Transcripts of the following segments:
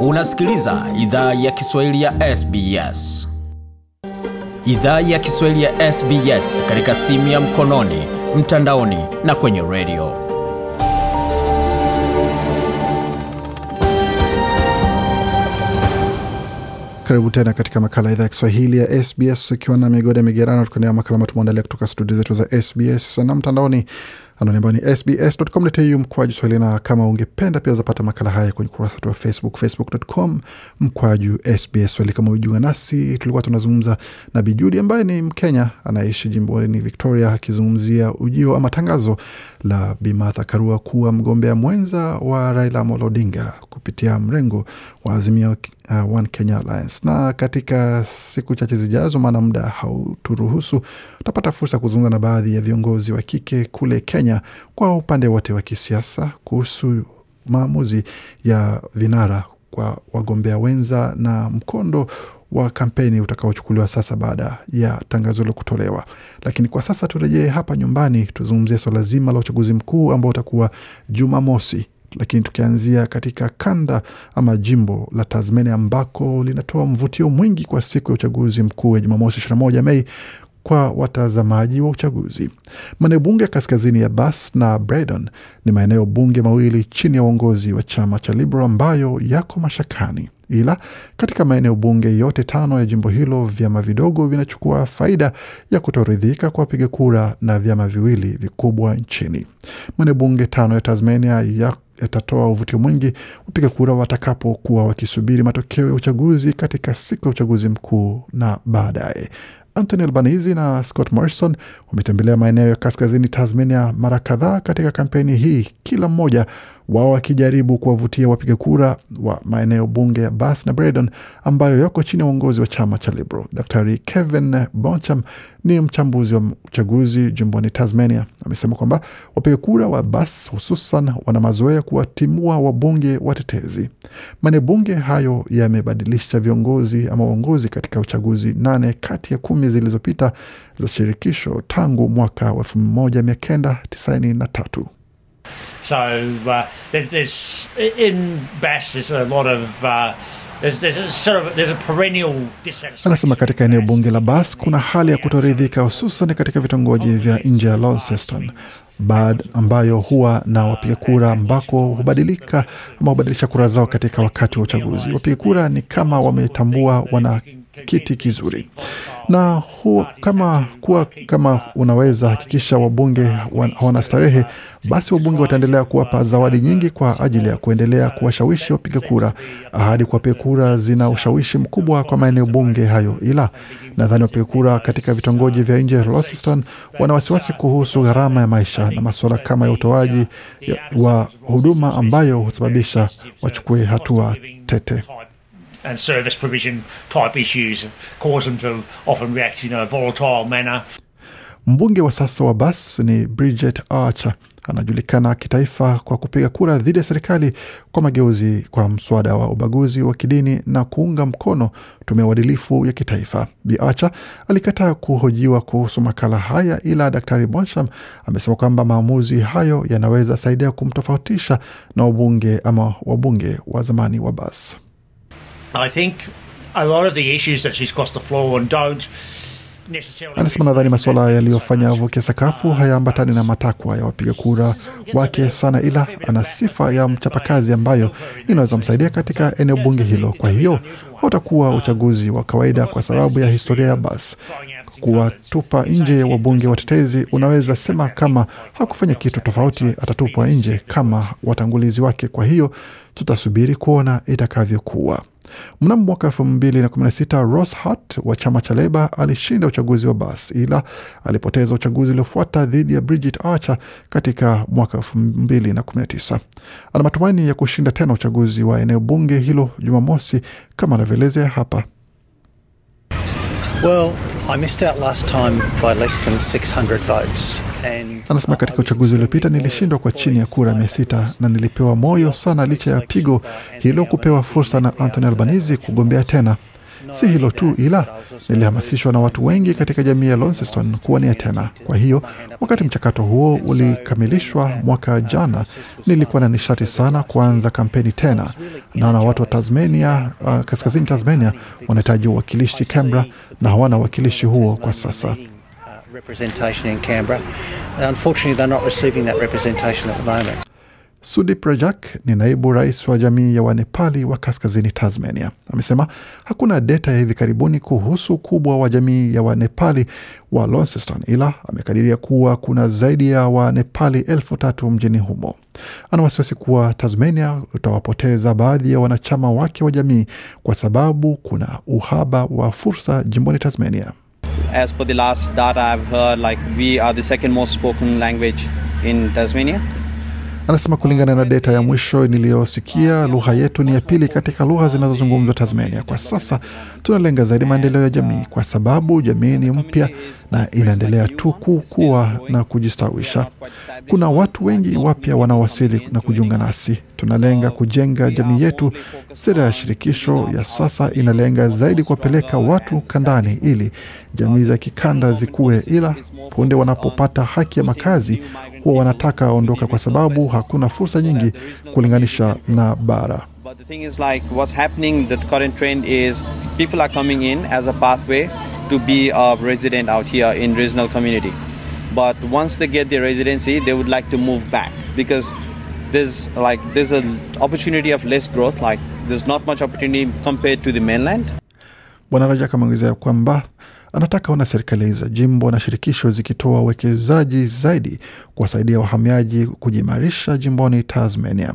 Unasikiliza idhaa ya Kiswahili ya SBS. Idhaa ya Kiswahili ya SBS katika simu ya mkononi, mtandaoni na kwenye redio. Karibu tena katika makala idhaa ya Kiswahili ya SBS ukiwa na migode migerano, tukuendelea makala matumeandalia kutoka studio zetu za SBS na mtandaoni anwani ambayo ni sbs.com.au mkwaju swahili, na kama ungependa pia zapata makala haya kwenye ukurasa wetu wa Facebook, facebook.com mkwaju SBS Swahili. Kama ujiunga nasi, tulikuwa tunazungumza na Bijudi ambaye ni Mkenya anaishi jimboni Victoria, akizungumzia ujio ama tangazo la Bi Karua kuwa mgombea mwenza wa Raila Amolo kupitia mrengo wa Azimio uh, One Kenya Alliance. Na katika siku chache zijazo, maana muda hauturuhusu, utapata fursa kuzungumza na baadhi ya viongozi wa kike kule Kenya kwa upande wote wa kisiasa kuhusu maamuzi ya vinara kwa wagombea wenza na mkondo wa kampeni utakaochukuliwa sasa baada ya tangazo hilo kutolewa. Lakini kwa sasa turejee hapa nyumbani, tuzungumzie swala zima la uchaguzi mkuu ambao utakuwa Jumamosi lakini tukianzia katika kanda ama jimbo la Tasmania ambako linatoa mvutio mwingi kwa siku ya uchaguzi mkuu ya Jumamosi 21 Mei kwa watazamaji wa uchaguzi. Maeneo bunge ya kaskazini ya Bass na Braydon ni maeneo bunge mawili chini ya uongozi wa chama cha Liberal ambayo yako mashakani, ila katika maeneo bunge yote tano ya jimbo hilo vyama vidogo vinachukua faida ya kutoridhika kwa wapiga kura na vyama viwili vikubwa nchini. Maeneo bunge tano ya Tasmania ya yatatoa uvutio mwingi wapiga kura watakapokuwa wakisubiri matokeo ya uchaguzi katika siku ya uchaguzi mkuu na baadaye. Anthony Albanese na Scott Morrison wametembelea maeneo ya kaskazini Tasmania mara kadhaa katika kampeni hii, kila mmoja wao akijaribu kuwavutia wapiga kura wa maeneo bunge ya Bass na Braddon ambayo yako chini ya uongozi wa chama cha Liberal. Daktari Kevin Boncham ni mchambuzi wa uchaguzi jimboni Tasmania, amesema kwamba wapiga kura wa Bass hususan wana mazoea kuwatimua wabunge watetezi. Maeneo bunge hayo yamebadilisha viongozi ama uongozi katika uchaguzi nane kati ya kumi zilizopita za shirikisho tangu mwaka wa elfu moja mia kenda tisaini na tatu. So uh, there's in Bass there's a lot of uh, there's, there's a sort of there's a perennial dissatisfaction. Anasema katika eneo bunge la Bass kuna hali ya kutoridhika hususan katika vitongoji vya nje ya Launceston Bad ambayo huwa na wapiga kura ambako hubadilika ama hubadilisha kura zao katika wakati wa uchaguzi. Wapiga kura ni kama wametambua wana kiti kizuri na hu, kama kuwa kama unaweza hakikisha wabunge hawana starehe, basi wabunge wataendelea kuwapa zawadi nyingi kwa ajili ya kuendelea kuwashawishi wapiga kura. Ahadi kuwapiga kura zina ushawishi mkubwa kwa maeneo bunge hayo, ila nadhani wapiga kura katika vitongoji vya nje ya Launceston wana wasiwasi kuhusu gharama ya maisha na masuala kama ya utoaji wa huduma ambayo husababisha wachukue hatua tete and service provision type issues cause them to often react in a volatile manner. Mbunge wa sasa wa Bass ni Bridget Archer anajulikana kitaifa kwa kupiga kura dhidi ya serikali kwa mageuzi kwa mswada wa ubaguzi wa kidini na kuunga mkono tume uadilifu ya kitaifa. Bi Archer alikataa kuhojiwa kuhusu makala haya, ila Daktari Bonsham amesema kwamba maamuzi hayo yanaweza saidia kumtofautisha na wabunge ama wabunge wa zamani wa Bass. I think a lot of the issues that she's crossed the floor on don't Anasema nadhani masuala yaliyofanya avuke sakafu hayaambatani na matakwa ya wapiga kura wake sana, ila ana sifa ya mchapakazi ambayo inaweza msaidia katika eneo bunge hilo. Kwa hiyo hautakuwa uchaguzi wa kawaida kwa sababu ya historia ya Bas. Kuwatupa nje wabunge watetezi, unaweza sema kama hakufanya kitu tofauti, atatupwa nje kama watangulizi wake. Kwa hiyo tutasubiri kuona itakavyokuwa. Mnamo mwaka elfu mbili na kumi na sita Ross Hart wa chama cha Leba alishinda uchaguzi wa Bass, ila alipoteza uchaguzi uliofuata dhidi ya Bridget Archer katika mwaka elfu mbili na kumi na tisa. Ana matumaini ya kushinda tena uchaguzi wa eneo bunge hilo Jumamosi, kama anavyoelezea hapa. Well, I missed out last time by less than 600 votes. Anasema katika uchaguzi uliopita nilishindwa kwa chini ya kura mia sita na nilipewa moyo sana licha ya pigo hilo kupewa fursa na Anthony Albanese kugombea tena. Si hilo tu, ila nilihamasishwa na watu wengi katika jamii ya Launceston kuwania tena. Kwa hiyo wakati mchakato huo ulikamilishwa mwaka jana, nilikuwa na nishati sana kuanza kampeni tena. Naona watu wa Tasmania, uh, kaskazini Tasmania wanahitaji uwakilishi Canberra na hawana uwakilishi huo kwa sasa. Uh, representation in Canberra. And unfortunately, they're not receiving that representation at the moment. Sudip Rajak ni naibu rais wa jamii ya Wanepali wa kaskazini Tasmania. Amesema hakuna deta ya hivi karibuni kuhusu ukubwa wa jamii ya Wanepali wa Launceston, ila amekadiria kuwa kuna zaidi ya Wanepali elfu tatu mjini humo. Ana wasiwasi kuwa Tasmania utawapoteza baadhi ya wanachama wake wa jamii kwa sababu kuna uhaba wa fursa jimboni Tasmania. As per the last data I've heard, like we are the second most spoken language in Tasmania. Anasema kulingana na data ya mwisho niliyosikia, lugha yetu ni ya pili katika lugha zinazozungumzwa Tasmania. Kwa sasa tunalenga zaidi maendeleo ya jamii, kwa sababu jamii ni mpya na inaendelea tu kukua na kujistawisha. Kuna watu wengi wapya wanaowasili na kujiunga nasi. Tunalenga kujenga jamii yetu. Sera ya shirikisho ya sasa inalenga zaidi kuwapeleka watu kandani ili jamii za kikanda zikue, ila punde wanapopata haki ya makazi huwa wanataka ondoka kwa sababu hakuna fursa nyingi kulinganisha na bara. But the thing is, like, what's happening, the current trend is people are coming in as a pathway to be a resident out here in regional community. But once they get their residency, they would like to move back because there's like there's an opportunity of less growth. Like there's not much opportunity compared to the mainland. Bwana Rajak ameongezea kwamba anataka ona serikali za jimbo na shirikisho zikitoa uwekezaji zaidi kuwasaidia wahamiaji kujiimarisha jimboni Tasmania.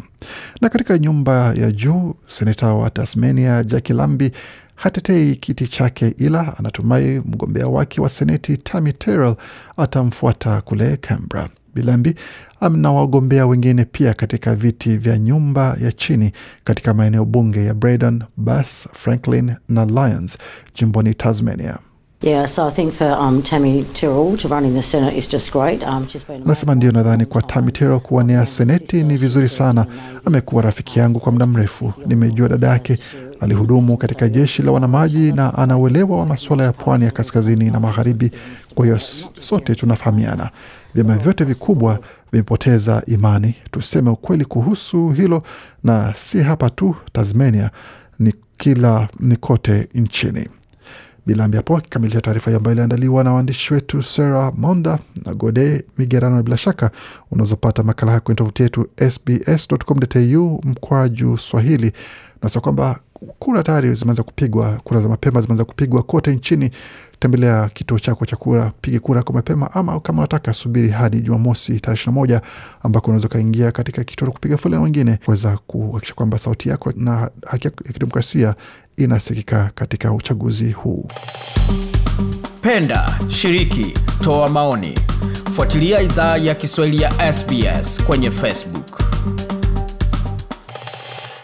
Na katika nyumba ya juu, seneta wa Tasmania Jackie Lambi hatetei kiti chake, ila anatumai mgombea wake wa seneti Tammy Terrell atamfuata kule Canberra. Bilambi amna wagombea wengine pia katika viti vya nyumba ya chini katika maeneo bunge ya Braydon, Bass, Franklin na Lyons jimboni Tasmania. Yeah, so I think for um, Tammy Tyrrell to run in the Senate is just great. Um, she's been Anasema ndio, nadhani kwa Tammy Terrell kuwania seneti ni vizuri sana. Amekuwa rafiki yangu kwa muda mrefu, nimejua dada yake alihudumu katika jeshi la wanamaji na anauelewa wa masuala ya pwani ya kaskazini na magharibi. Kwa hiyo sote tunafahamiana. Vyama vyote vikubwa vimepoteza imani, tuseme ukweli kuhusu hilo, na si hapa tu Tasmania, ni kila ni kote nchini. Bilambi hapo akikamilisha taarifa hiyo ambayo iliandaliwa na waandishi wetu Sarah Monda na Gode Migerano. Bila shaka unazopata makala haya kwenye tovuti yetu sbs.com.au mkwaju Swahili. Nasa kwamba kura tayari zimeanza kupigwa, kura za mapema zimeanza kupigwa kote nchini. Tembelea kituo chako cha kura, pige kura yako mapema, ama kama unataka subiri hadi Jumamosi tarehe ishirini na moja ambako unaweza ukaingia katika kituo cha kupiga foleni wengine kuweza kuhakikisha kwamba sauti yako na haki ya kidemokrasia inasikika katika uchaguzi huu. Penda, shiriki, toa maoni. Fuatilia idhaa ya Kiswahili ya SBS kwenye Facebook.